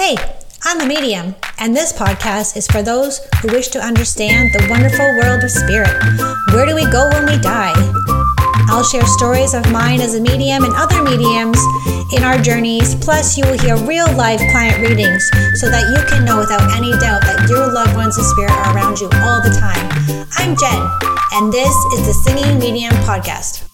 Hey, I'm a medium, and this podcast is for those who wish to understand the wonderful world of spirit. Where do we go when we die? I'll share stories of mine as a medium and other mediums in our journeys, plus, you will hear real life client readings so that you can know without any doubt that your loved ones in spirit are around you all the time. I'm Jen, and this is the Singing Medium Podcast.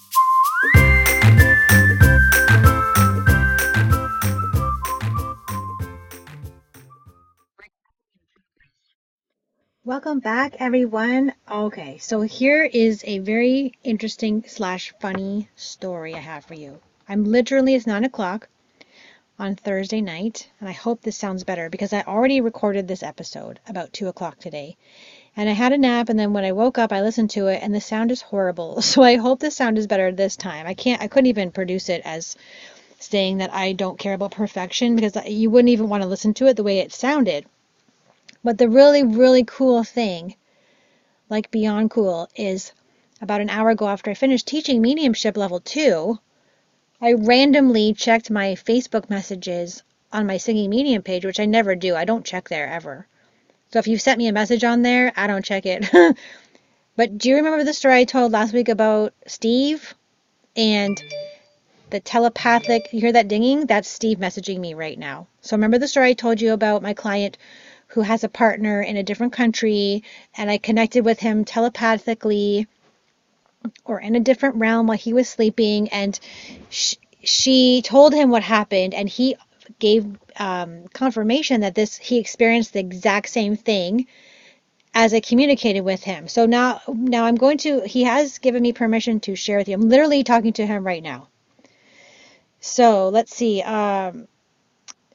Welcome back, everyone. Okay, so here is a very interesting slash funny story I have for you. I'm literally it's nine o'clock on Thursday night, and I hope this sounds better because I already recorded this episode about two o'clock today. And I had a nap, and then when I woke up, I listened to it, and the sound is horrible. So I hope the sound is better this time. I can't, I couldn't even produce it as saying that I don't care about perfection because you wouldn't even want to listen to it the way it sounded. But the really, really cool thing, like beyond cool, is about an hour ago after I finished teaching mediumship level two, I randomly checked my Facebook messages on my singing medium page, which I never do. I don't check there ever. So if you sent me a message on there, I don't check it. but do you remember the story I told last week about Steve and the telepathic? You hear that dinging? That's Steve messaging me right now. So remember the story I told you about my client who has a partner in a different country, and I connected with him telepathically or in a different realm while he was sleeping, and she, she told him what happened, and he gave um, confirmation that this he experienced the exact same thing as I communicated with him. So now now I'm going to he has given me permission to share with you. I'm literally talking to him right now. So let's see. Um,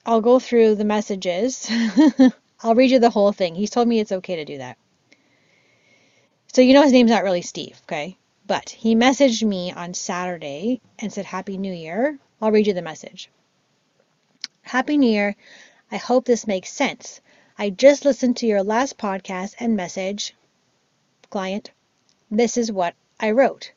I'll go through the messages. I'll read you the whole thing. He's told me it's okay to do that. So you know his name's not really Steve, okay? But he messaged me on Saturday and said Happy New Year. I'll read you the message. Happy New Year. I hope this makes sense. I just listened to your last podcast and message. Client, this is what I wrote.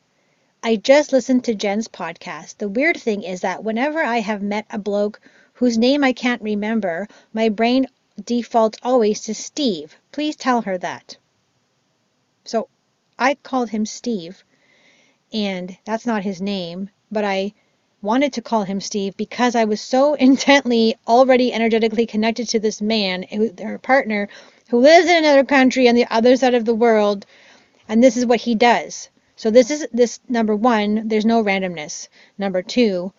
I just listened to Jen's podcast. The weird thing is that whenever I have met a bloke whose name I can't remember, my brain defaults always to Steve. Please tell her that. So I called him Steve, and that's not his name, but I wanted to call him Steve because I was so intently already energetically connected to this man, her partner, who lives in another country on the other side of the world, and this is what he does. So this is this number one, there's no randomness. Number two,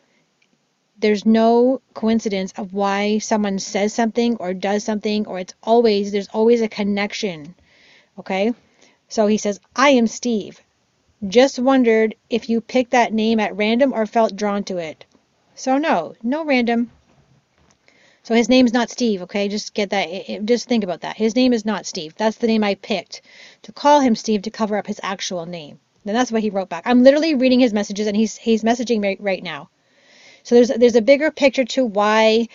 there's no coincidence of why someone says something or does something or it's always there's always a connection okay? So he says i am steve. Just wondered if you picked that name at random or felt drawn to it. So no no random. So his name's not steve okay? Just get that just think about that. His name is not steve. That's the name i picked to call him steve to cover up his actual name. And that's what he wrote back. I'm literally reading his messages and he's he's messaging me right now so there's there's a bigger picture to why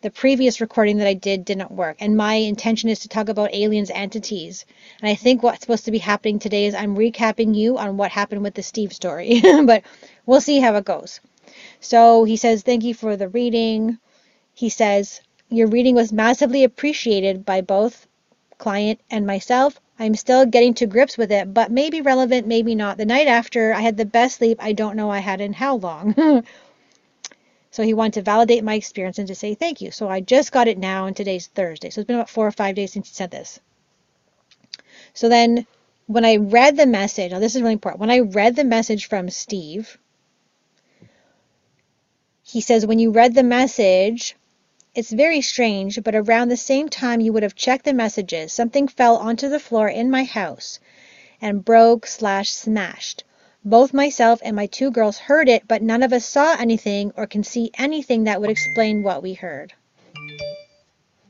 the previous recording that I did didn't work. And my intention is to talk about aliens entities. And I think what's supposed to be happening today is I'm recapping you on what happened with the Steve story. but we'll see how it goes. So he says, Thank you for the reading. He says, Your reading was massively appreciated by both client and myself. I'm still getting to grips with it, but maybe relevant, maybe not. The night after, I had the best sleep I don't know I had in how long. So he wanted to validate my experience and to say thank you. So I just got it now, and today's Thursday. So it's been about four or five days since he sent this. So then when I read the message, now this is really important. When I read the message from Steve, he says, when you read the message, it's very strange, but around the same time you would have checked the messages, something fell onto the floor in my house and broke slash smashed. Both myself and my two girls heard it, but none of us saw anything or can see anything that would explain what we heard.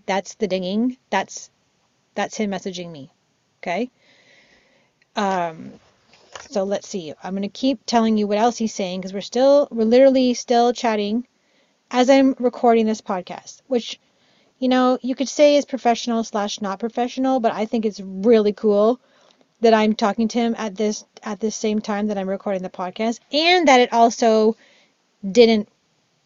That's the dinging. That's that's him messaging me. Okay? Um so let's see. I'm going to keep telling you what else he's saying because we're still we're literally still chatting as I'm recording this podcast, which you know, you could say is professional slash not professional, but I think it's really cool that I'm talking to him at this at the same time that I'm recording the podcast, and that it also didn't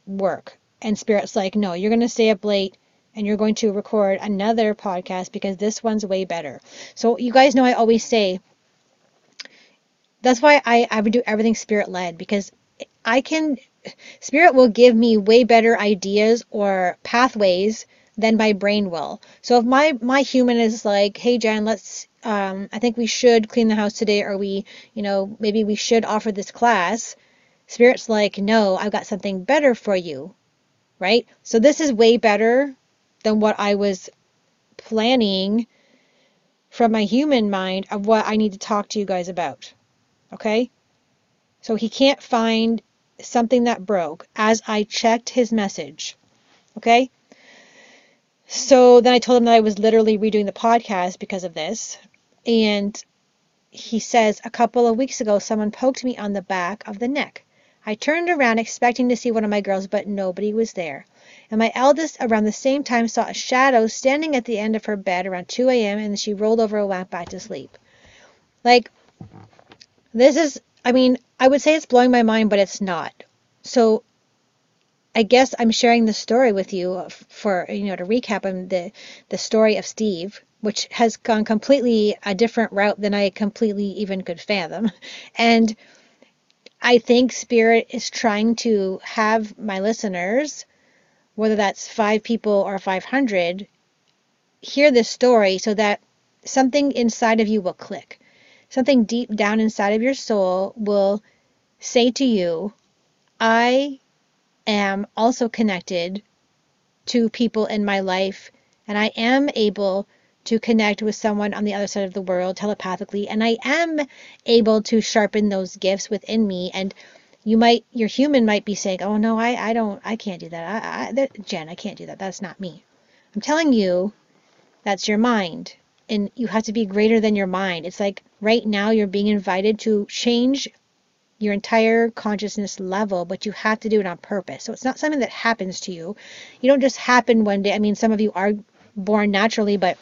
work. And Spirit's like, no, you're gonna stay up late and you're going to record another podcast because this one's way better. So you guys know I always say that's why I, I would do everything spirit led because I can spirit will give me way better ideas or pathways than my brain will. So if my my human is like, hey Jen, let's um, I think we should clean the house today, or we, you know, maybe we should offer this class. Spirit's like, no, I've got something better for you, right? So this is way better than what I was planning from my human mind of what I need to talk to you guys about. Okay? So he can't find something that broke as I checked his message. Okay? So then I told him that I was literally redoing the podcast because of this. And he says, A couple of weeks ago, someone poked me on the back of the neck. I turned around expecting to see one of my girls, but nobody was there. And my eldest, around the same time, saw a shadow standing at the end of her bed around 2 a.m., and she rolled over and went back to sleep. Like, this is, I mean, I would say it's blowing my mind, but it's not. So I guess I'm sharing the story with you for you know to recap on the the story of Steve, which has gone completely a different route than I completely even could fathom, and I think Spirit is trying to have my listeners, whether that's five people or 500, hear this story so that something inside of you will click. Something deep down inside of your soul will say to you, I am also connected to people in my life and I am able to connect with someone on the other side of the world telepathically and I am able to sharpen those gifts within me. And you might your human might be saying oh no I, I don't I can't do that. I, I that, Jen I can't do that. That's not me. I'm telling you that's your mind. And you have to be greater than your mind. It's like right now you're being invited to change your entire consciousness level, but you have to do it on purpose. So it's not something that happens to you. You don't just happen one day. I mean, some of you are born naturally, but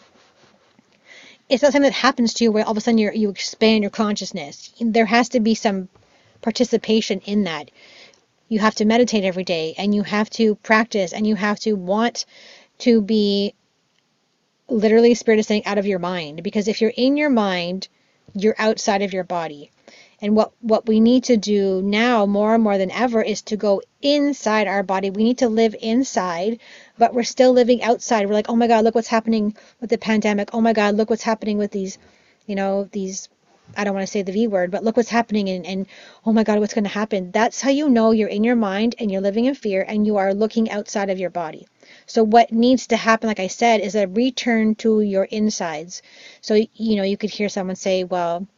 it's not something that happens to you where all of a sudden you you expand your consciousness. There has to be some participation in that. You have to meditate every day and you have to practice and you have to want to be literally spirit is saying out of your mind because if you're in your mind, you're outside of your body. And what, what we need to do now more and more than ever is to go inside our body. We need to live inside, but we're still living outside. We're like, oh my God, look what's happening with the pandemic. Oh my God, look what's happening with these, you know, these, I don't want to say the V word, but look what's happening. And, and oh my God, what's going to happen? That's how you know you're in your mind and you're living in fear and you are looking outside of your body. So what needs to happen, like I said, is a return to your insides. So, you know, you could hear someone say, well,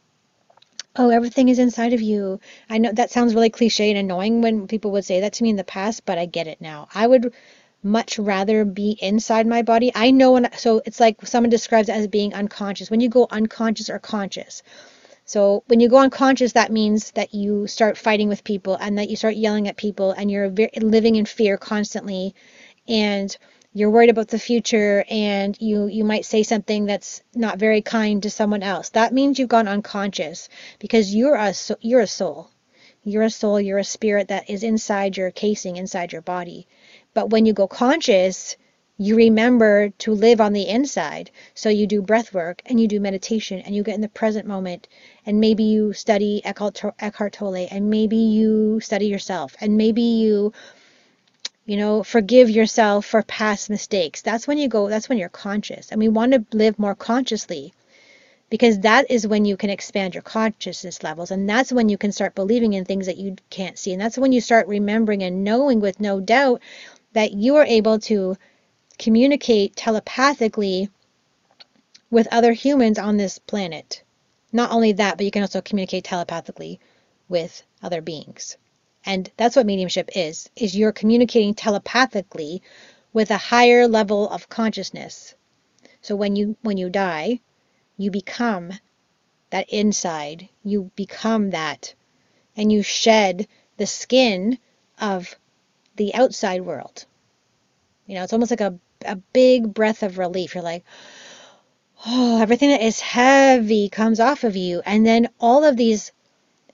oh, everything is inside of you. I know that sounds really cliche and annoying when people would say that to me in the past, but I get it now. I would much rather be inside my body. I know when, so it's like someone describes it as being unconscious. When you go unconscious or conscious. So when you go unconscious, that means that you start fighting with people and that you start yelling at people and you're living in fear constantly. And you're worried about the future and you you might say something that's not very kind to someone else. That means you've gone unconscious because you're a you're a soul. You're a soul you're a spirit that is inside your casing inside your body. But when you go conscious you remember to live on the inside. So you do breath work and you do meditation and you get in the present moment. And maybe you study Eckhart, Tolle and maybe you study yourself and maybe you you know, forgive yourself for past mistakes. That's when you go, that's when you're conscious. And we want to live more consciously because that is when you can expand your consciousness levels. And that's when you can start believing in things that you can't see. And that's when you start remembering and knowing with no doubt that you are able to communicate telepathically with other humans on this planet. Not only that, but you can also communicate telepathically with other beings. And that's what mediumship is, is you're communicating telepathically with a higher level of consciousness. So when you when you die, you become that inside. You become that and you shed the skin of the outside world. You know, it's almost like a, a big breath of relief. You're like, oh, everything that is heavy comes off of you. And then all of these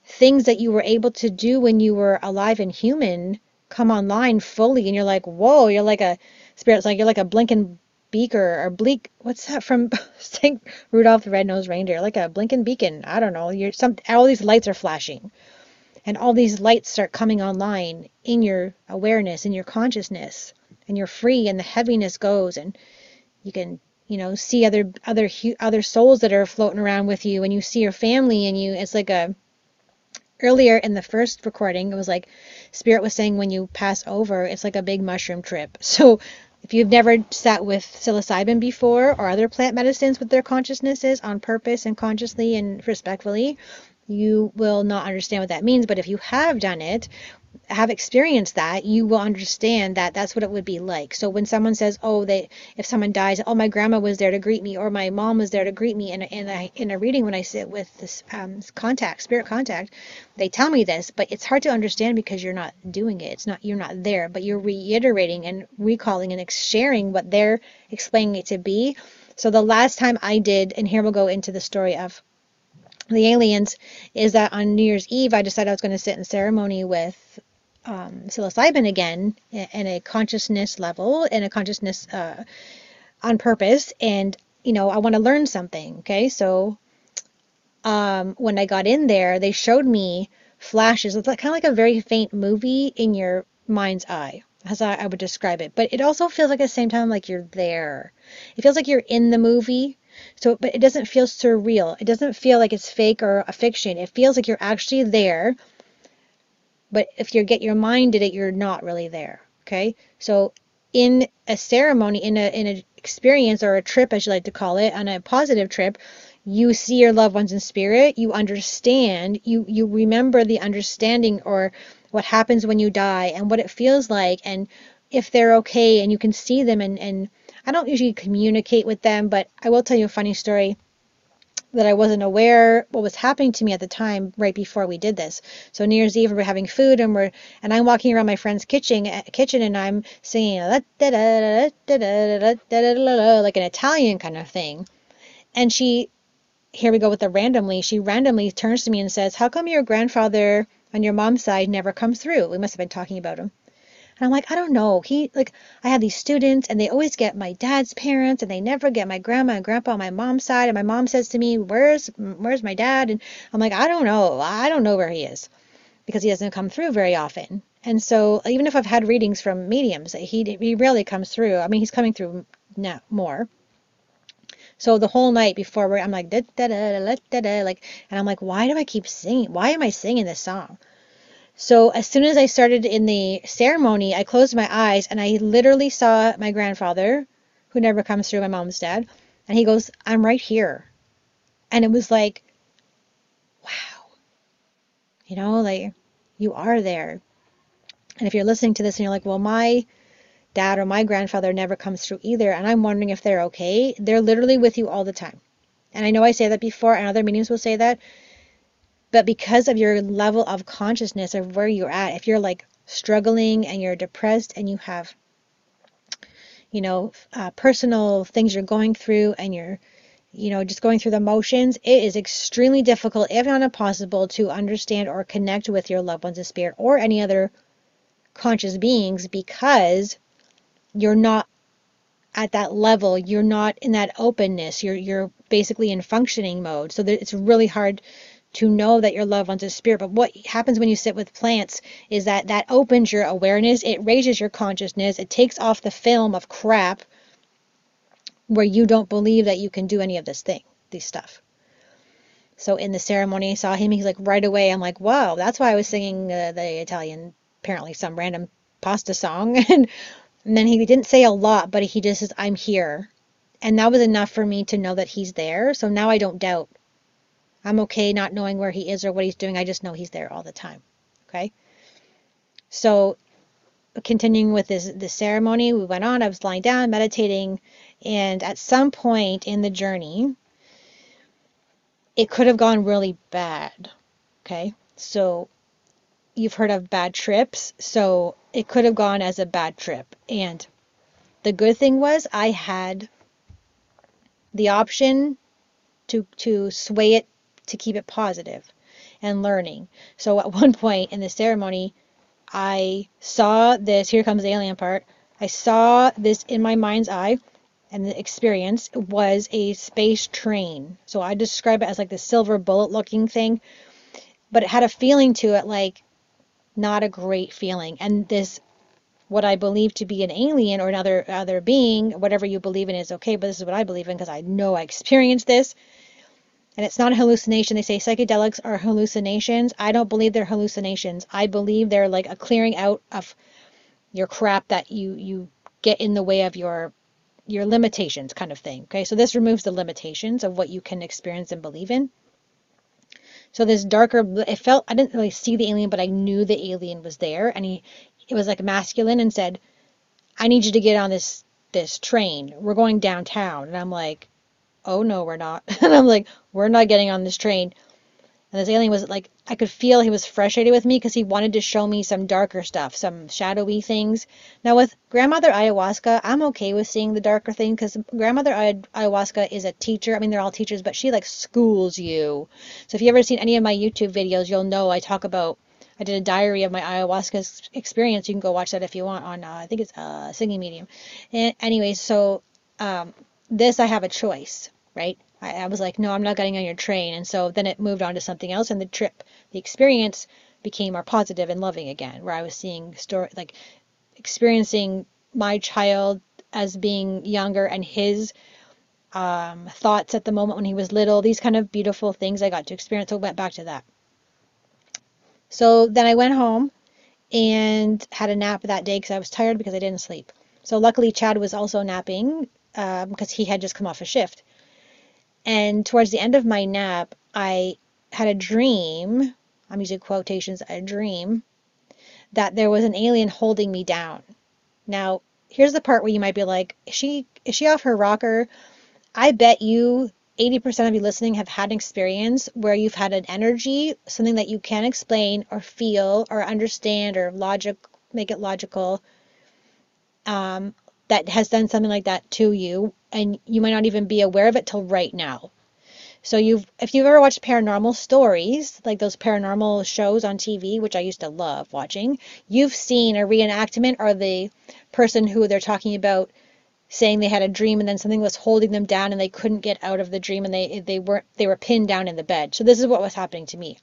things that you were able to do when you were alive and human come online fully and you're like whoa you're like a Spirit's like, you're like a blinking beaker or bleak. What's that from St. Rudolph the Red-Nosed Reindeer? Like a blinking beacon. I don't know. You're some. All these lights are flashing, and all these lights start coming online in your awareness, in your consciousness, and you're free, and the heaviness goes, and you can you know see other other other souls that are floating around with you and you see your family and you it's like a earlier in the first recording it was like spirit was saying when you pass over it's like a big mushroom trip. So if you've never sat with psilocybin before or other plant medicines with their consciousnesses on purpose and consciously and respectfully you will not understand what that means. But if you have done it have experienced that, you will understand that that's what it would be like. So when someone says, "Oh, they," if someone dies, "Oh, my grandma was there to greet me," or "My mom was there to greet me," in a, in in a reading when I sit with this um, contact, spirit contact, they tell me this, but it's hard to understand because you're not doing it. It's not you're not there, but you're reiterating and recalling and sharing what they're explaining it to be. So the last time I did, and here we'll go into the story of the aliens is that on New Year's Eve, I decided I was going to sit in ceremony with um, psilocybin again in a consciousness level, in a consciousness uh, on purpose. And, you know, I want to learn something. Okay. So um, when I got in there, they showed me flashes. It's like, kind of like a very faint movie in your mind's eye as I, I would describe it. But it also feels like at the same time like you're there. It feels like you're in the movie. So, but it doesn't feel surreal. It doesn't feel like it's fake or a fiction. It feels like you're actually there but if you get your mind in it, you're not really there. Okay. So in a ceremony, in a in an experience or a trip, as you like to call it, on a positive trip, you see your loved ones in spirit, you understand, you you remember the understanding or what happens when you die and what it feels like and if they're okay and you can see them and, and I don't usually communicate with them, but I will tell you a funny story that I wasn't aware what was happening to me at the time right before we did this. So New Year's Eve we're having food and we're and I'm walking around my friend's kitchen kitchen and I'm singing like an Italian kind of thing. And she here we go with the randomly, she randomly turns to me and says, How come your grandfather on your mom's side never comes through? We must have been talking about him. And I'm like, I don't know. He like I have these students and they always get my dad's parents and they never get my grandma and grandpa on my mom's side. And my mom says to me, Where's where's my dad? And I'm like, I don't know. I don't know where he is. Because he doesn't come through very often. And so even if I've had readings from mediums, he he rarely comes through. I mean he's coming through now more. So the whole night before I'm like da da da da da da like and I'm like, why do I keep singing? Why am I singing this song? So as soon as I started in the ceremony, I closed my eyes and I literally saw my grandfather, who never comes through my mom's dad, and he goes, I'm right here. And it was like, wow. You know, like you are there. And if you're listening to this and you're like, well, my dad or my grandfather never comes through either, and I'm wondering if they're okay, they're literally with you all the time. And I know I say that before, and other mediums will say that, but because of your level of consciousness of where you're at, if you're like struggling and you're depressed and you have, you know, uh, personal things you're going through and you're, you know, just going through the motions, it is extremely difficult, if not impossible, to understand or connect with your loved ones in spirit or any other conscious beings because you're not at that level. You're not in that openness. You're you're basically in functioning mode. So it's really hard to know that your loved one's a spirit. But what happens when you sit with plants is that that opens your awareness, it raises your consciousness, it takes off the film of crap where you don't believe that you can do any of this thing, this stuff. So in the ceremony, I saw him. He's like right away. I'm like, wow, that's why I was singing uh, the Italian, apparently some random pasta song, and then he didn't say a lot, but he just says, "I'm here," and that was enough for me to know that he's there. So now I don't doubt I'm okay not knowing where he is or what he's doing. I just know he's there all the time. Okay. So continuing with this, this ceremony, we went on. I was lying down, meditating, and at some point in the journey, it could have gone really bad. Okay. So you've heard of bad trips. So it could have gone as a bad trip. And the good thing was I had the option to to sway it to keep it positive and learning. So at one point in the ceremony, I saw this, here comes the alien part. I saw this in my mind's eye, and the experience was a space train. So I describe it as like the silver bullet looking thing, but it had a feeling to it like not a great feeling. And this what I believe to be an alien or another other being, whatever you believe in is okay, but this is what I believe in because I know I experienced this. And it's not a hallucination. They say psychedelics are hallucinations. I don't believe they're hallucinations. I believe they're like a clearing out of your crap that you you get in the way of your your limitations kind of thing. Okay? So this removes the limitations of what you can experience and believe in. So this darker, it felt, I didn't really see the alien, but I knew the alien was there. And he, it was like masculine and said, I need you to get on this, this train. We're going downtown. And I'm like, oh no, we're not. and I'm like, we're not getting on this train. And this alien was like, I could feel he was frustrated with me because he wanted to show me some darker stuff, some shadowy things. Now, with grandmother ayahuasca, I'm okay with seeing the darker thing because grandmother ayahuasca is a teacher. I mean, they're all teachers, but she like schools you. So if you ever seen any of my YouTube videos, you'll know I talk about. I did a diary of my ayahuasca experience. You can go watch that if you want on, uh, I think it's uh, Singing Medium. And anyways, so um, this I have a choice, right? I, I was like, no, I'm not getting on your train. And so then it moved on to something else, and the trip, the experience became more positive and loving again, where I was seeing story like experiencing my child as being younger and his um, thoughts at the moment when he was little, these kind of beautiful things I got to experience. So I went back to that. So then I went home and had a nap that day because I was tired because I didn't sleep. So luckily Chad was also napping um, because he had just come off a shift. And towards the end of my nap, I had a dream. I'm using quotations, a dream that there was an alien holding me down. Now, here's the part where you might be like, is she is she off her rocker? I bet you 80% of you listening have had an experience where you've had an energy, something that you can't explain or feel or understand or logic make it logical um, that has done something like that to you and you might not even be aware of it till right now. So you've if you've ever watched paranormal stories, like those paranormal shows on TV, which I used to love watching, you've seen a reenactment or the person who they're talking about saying they had a dream and then something was holding them down and they couldn't get out of the dream and they they weren't they were pinned down in the bed. So this is what was happening to me.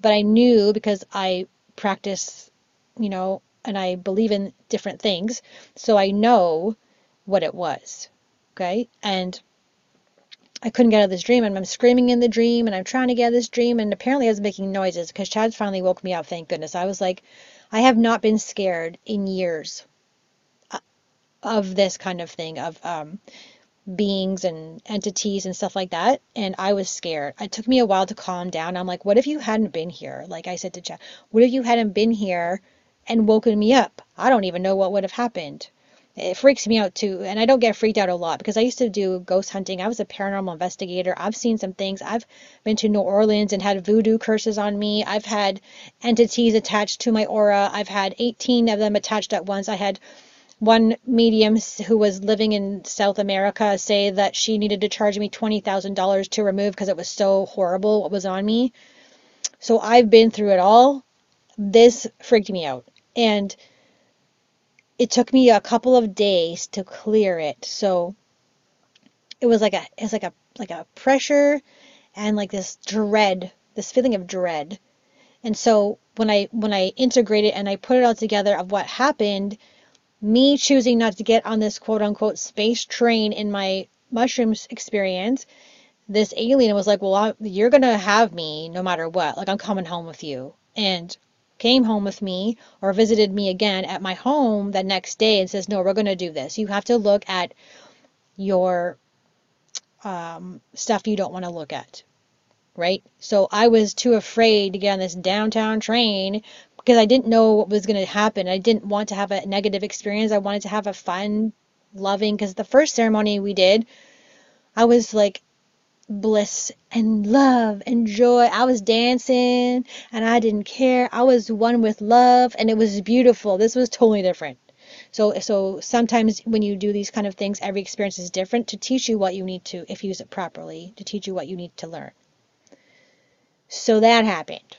But I knew because I practice, you know, and I believe in different things, so I know what it was. Okay? And I couldn't get out of this dream and I'm screaming in the dream and I'm trying to get out of this dream and apparently I was making noises because Chad finally woke me up, thank goodness. I was like, I have not been scared in years uh, of this kind of thing, of um, beings and entities and stuff like that. And I was scared. It took me a while to calm down. I'm like, what if you hadn't been here? Like I said to Chad, what if you hadn't been here and woken me up? I don't even know what would have happened it freaks me out too. And I don't get freaked out a lot because I used to do ghost hunting. I was a paranormal investigator. I've seen some things. I've been to New Orleans and had voodoo curses on me. I've had entities attached to my aura. I've had 18 of them attached at once. I had one medium who was living in South America say that she needed to charge me $20,000 to remove because it was so horrible what was on me. So I've been through it all. This freaked me out. And it took me a couple of days to clear it. So it was like a it's like a like a pressure and like this dread, this feeling of dread. And so when I when I integrate it and I put it all together of what happened, me choosing not to get on this quote unquote space train in my mushrooms experience, this alien was like, "Well, I, you're gonna have me no matter what. Like I'm coming home with you." And came home with me or visited me again at my home the next day and says, No, we're going to do this. You have to look at your um, stuff you don't want to look at. Right? So I was too afraid to get on this downtown train because I didn't know what was going to happen. I didn't want to have a negative experience. I wanted to have a fun, loving, because the first ceremony we did, I was like bliss and love and joy. I was dancing and I didn't care. I was one with love and it was beautiful. This was totally different. So so sometimes when you do these kind of things, every experience is different to teach you what you need to if you use it properly, to teach you what you need to learn. So that happened.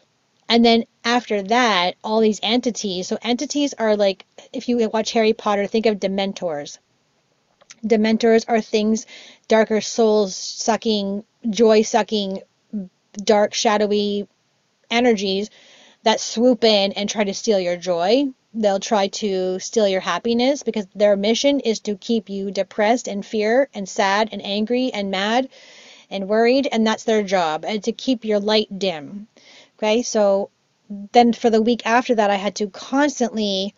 And then after that, all these entities. So entities are like, if you watch Harry Potter, think of Dementors. Dementors are things, darker souls sucking, joy sucking, dark, shadowy energies that swoop in and try to steal your joy. They'll try to steal your happiness because their mission is to keep you depressed and fear and sad and angry and mad and worried, and that's their job, and to keep your light dim. Okay, so then for the week after that, I had to constantly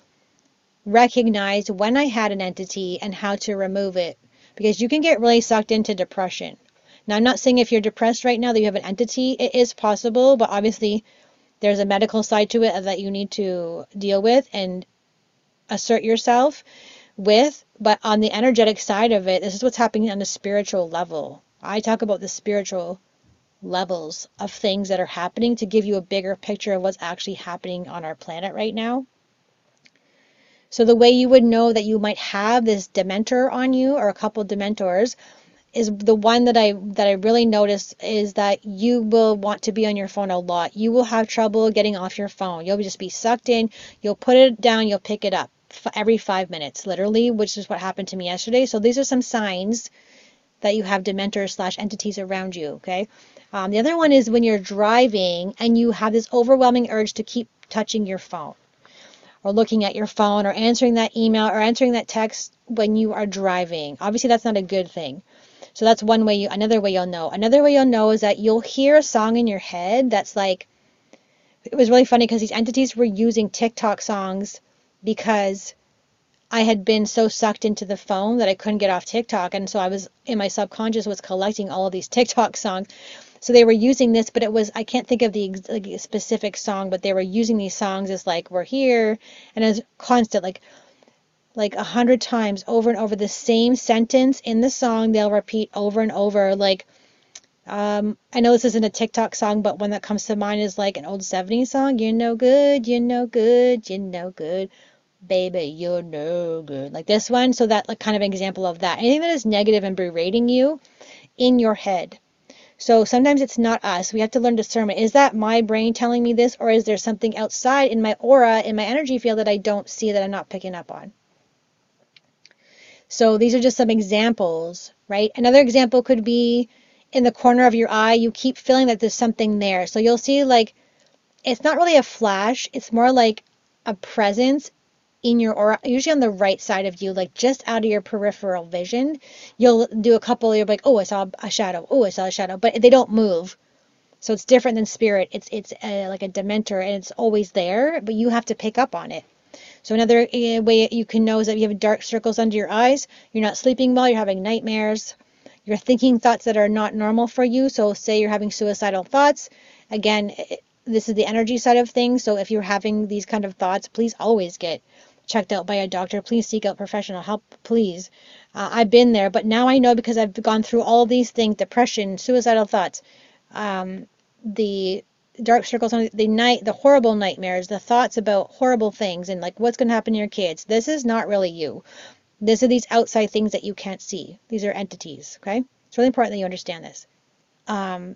recognize when I had an entity and how to remove it because you can get really sucked into depression. Now, I'm not saying if you're depressed right now that you have an entity, it is possible, but obviously there's a medical side to it that you need to deal with and assert yourself with. But on the energetic side of it, this is what's happening on the spiritual level. I talk about the spiritual levels of things that are happening to give you a bigger picture of what's actually happening on our planet right now. So the way you would know that you might have this dementor on you or a couple dementors is the one that I that I really noticed is that you will want to be on your phone a lot. You will have trouble getting off your phone. You'll just be sucked in. You'll put it down, you'll pick it up every 5 minutes literally, which is what happened to me yesterday. So these are some signs that you have dementors slash entities around you, okay? Um, the other one is when you're driving and you have this overwhelming urge to keep touching your phone or looking at your phone or answering that email or answering that text when you are driving. Obviously, that's not a good thing. So that's one way you, another way you'll know. Another way you'll know is that you'll hear a song in your head that's like, it was really funny because these entities were using TikTok songs because I had been so sucked into the phone that I couldn't get off TikTok. And so I was in my subconscious was collecting all of these TikTok songs. So they were using this, but it was, I can't think of the like, specific song, but they were using these songs as like, we're here. And as constant, like, like a hundred times over and over the same sentence in the song they'll repeat over and over like um, I know this isn't a TikTok song, but one that comes to mind is like an old 70s song. You're no good, you're no good, you're no good baby, you're no good. Like this one. So that like kind of example of that. Anything that is negative and berating you in your head. So sometimes it's not us. We have to learn discernment. Is that my brain telling me this, or is there something outside in my aura, in my energy field that I don't see that I'm not picking up on? So these are just some examples, right? Another example could be in the corner of your eye, you keep feeling that there's something there. So you'll see like it's not really a flash, it's more like a presence in your aura, usually on the right side of you, like just out of your peripheral vision. You'll do a couple, you're like, oh, I saw a shadow. Oh, I saw a shadow, but they don't move. So it's different than spirit. It's it's a, like a dementor, and it's always there, but you have to pick up on it. So another uh, way you can know is that you have dark circles under your eyes. You're not sleeping well. You're having nightmares. You're thinking thoughts that are not normal for you. So say you're having suicidal thoughts. Again, this is the energy side of things. So if you're having these kind of thoughts, please always get checked out by a doctor. Please seek out professional help, please. Uh, I've been there, but now I know because I've gone through all these things depression, suicidal thoughts, um, the dark circles on the night, the horrible nightmares, the thoughts about horrible things and like what's going to happen to your kids. This is not really you. These are these outside things that you can't see. These are entities, okay? It's really important that you understand this. Um,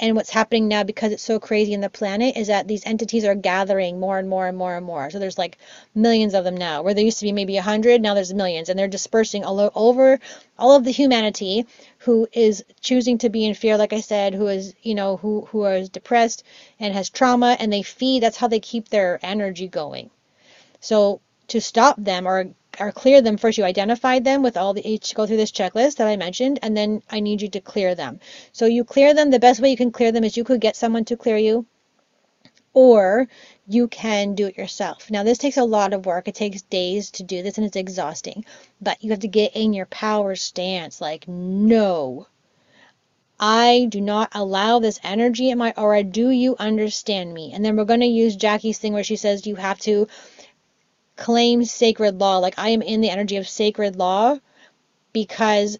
and what's happening now because it's so crazy in the planet is that these entities are gathering more and more and more and more. So there's like millions of them now. Where there used to be maybe a hundred, now there's millions, and they're dispersing all over all of the humanity who is choosing to be in fear, like I said, who is you know who who is depressed and has trauma, and they feed. That's how they keep their energy going. So to stop them or or clear them first. You identify them with all the each go through this checklist that I mentioned and then I need you to clear them. So you clear them. The best way you can clear them is you could get someone to clear you or you can do it yourself. Now this takes a lot of work. It takes days to do this and it's exhausting. But you have to get in your power stance like no. I do not allow this energy in my aura. Do you understand me? And then we're going to use Jackie's thing where she says you have to claim sacred law. Like I am in the energy of sacred law because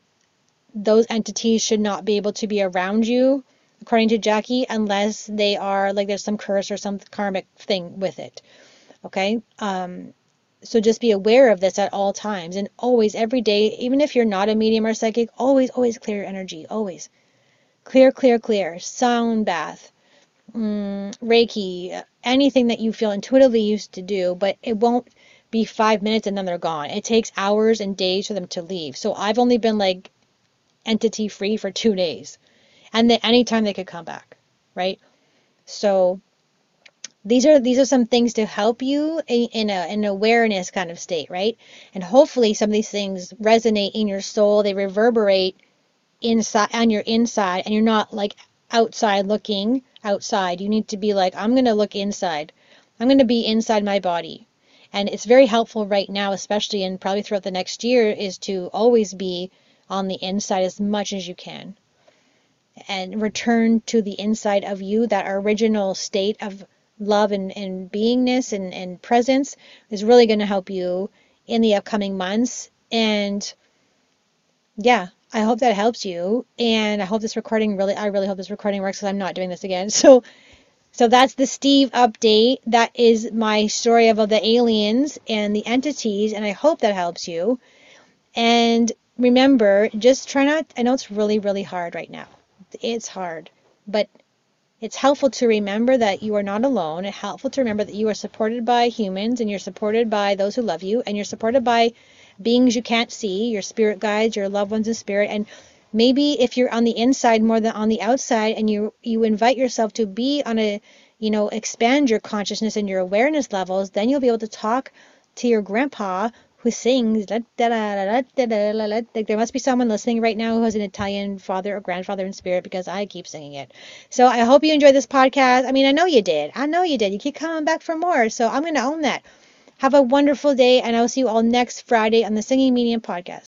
those entities should not be able to be around you, according to Jackie, unless they are like there's some curse or some karmic thing with it. Okay? Um, so just be aware of this at all times and always, every day, even if you're not a medium or psychic, always, always clear your energy. Always. Clear, clear, clear. Sound bath mm, Reiki, anything that you feel intuitively used to do, but it won't be five minutes and then they're gone. It takes hours and days for them to leave. So I've only been like entity free for two days. And then anytime they could come back, right? So these are these are some things to help you in a an awareness kind of state, right? And hopefully some of these things resonate in your soul, they reverberate inside on your inside and you're not like outside looking outside. You need to be like I'm to look inside. I'm to be inside my body. And it's very helpful right now, especially and probably throughout the next year, is to always be on the inside as much as you can. And return to the inside of you, that original state of love and, and beingness and, and presence is really going to help you in the upcoming months. And yeah, I hope that helps you. And I hope this recording really, I really hope this recording works because I'm not doing this again. So, so that's the Steve update. That is my story about the aliens and the entities. And I hope that helps you. And remember, just try not, I know it's really, really hard right now. It's hard, but it's helpful to remember that you are not alone. It's helpful to remember that you are supported by humans and you're supported by those who love you and you're supported by beings you can't see, your spirit guides, your loved ones in spirit. And maybe if you're on the inside more than on the outside and you you invite yourself to be on a you know expand your consciousness and your awareness levels, then you'll be able to talk to your grandpa who sings. like There must be someone listening right now who has an Italian father or grandfather in spirit because I keep singing it. So I hope you enjoyed this podcast. I mean, I know you did. I know you did. You keep coming back for more. So I'm going to own that. Have a wonderful day, and I will see you all next Friday on the Singing Medium podcast.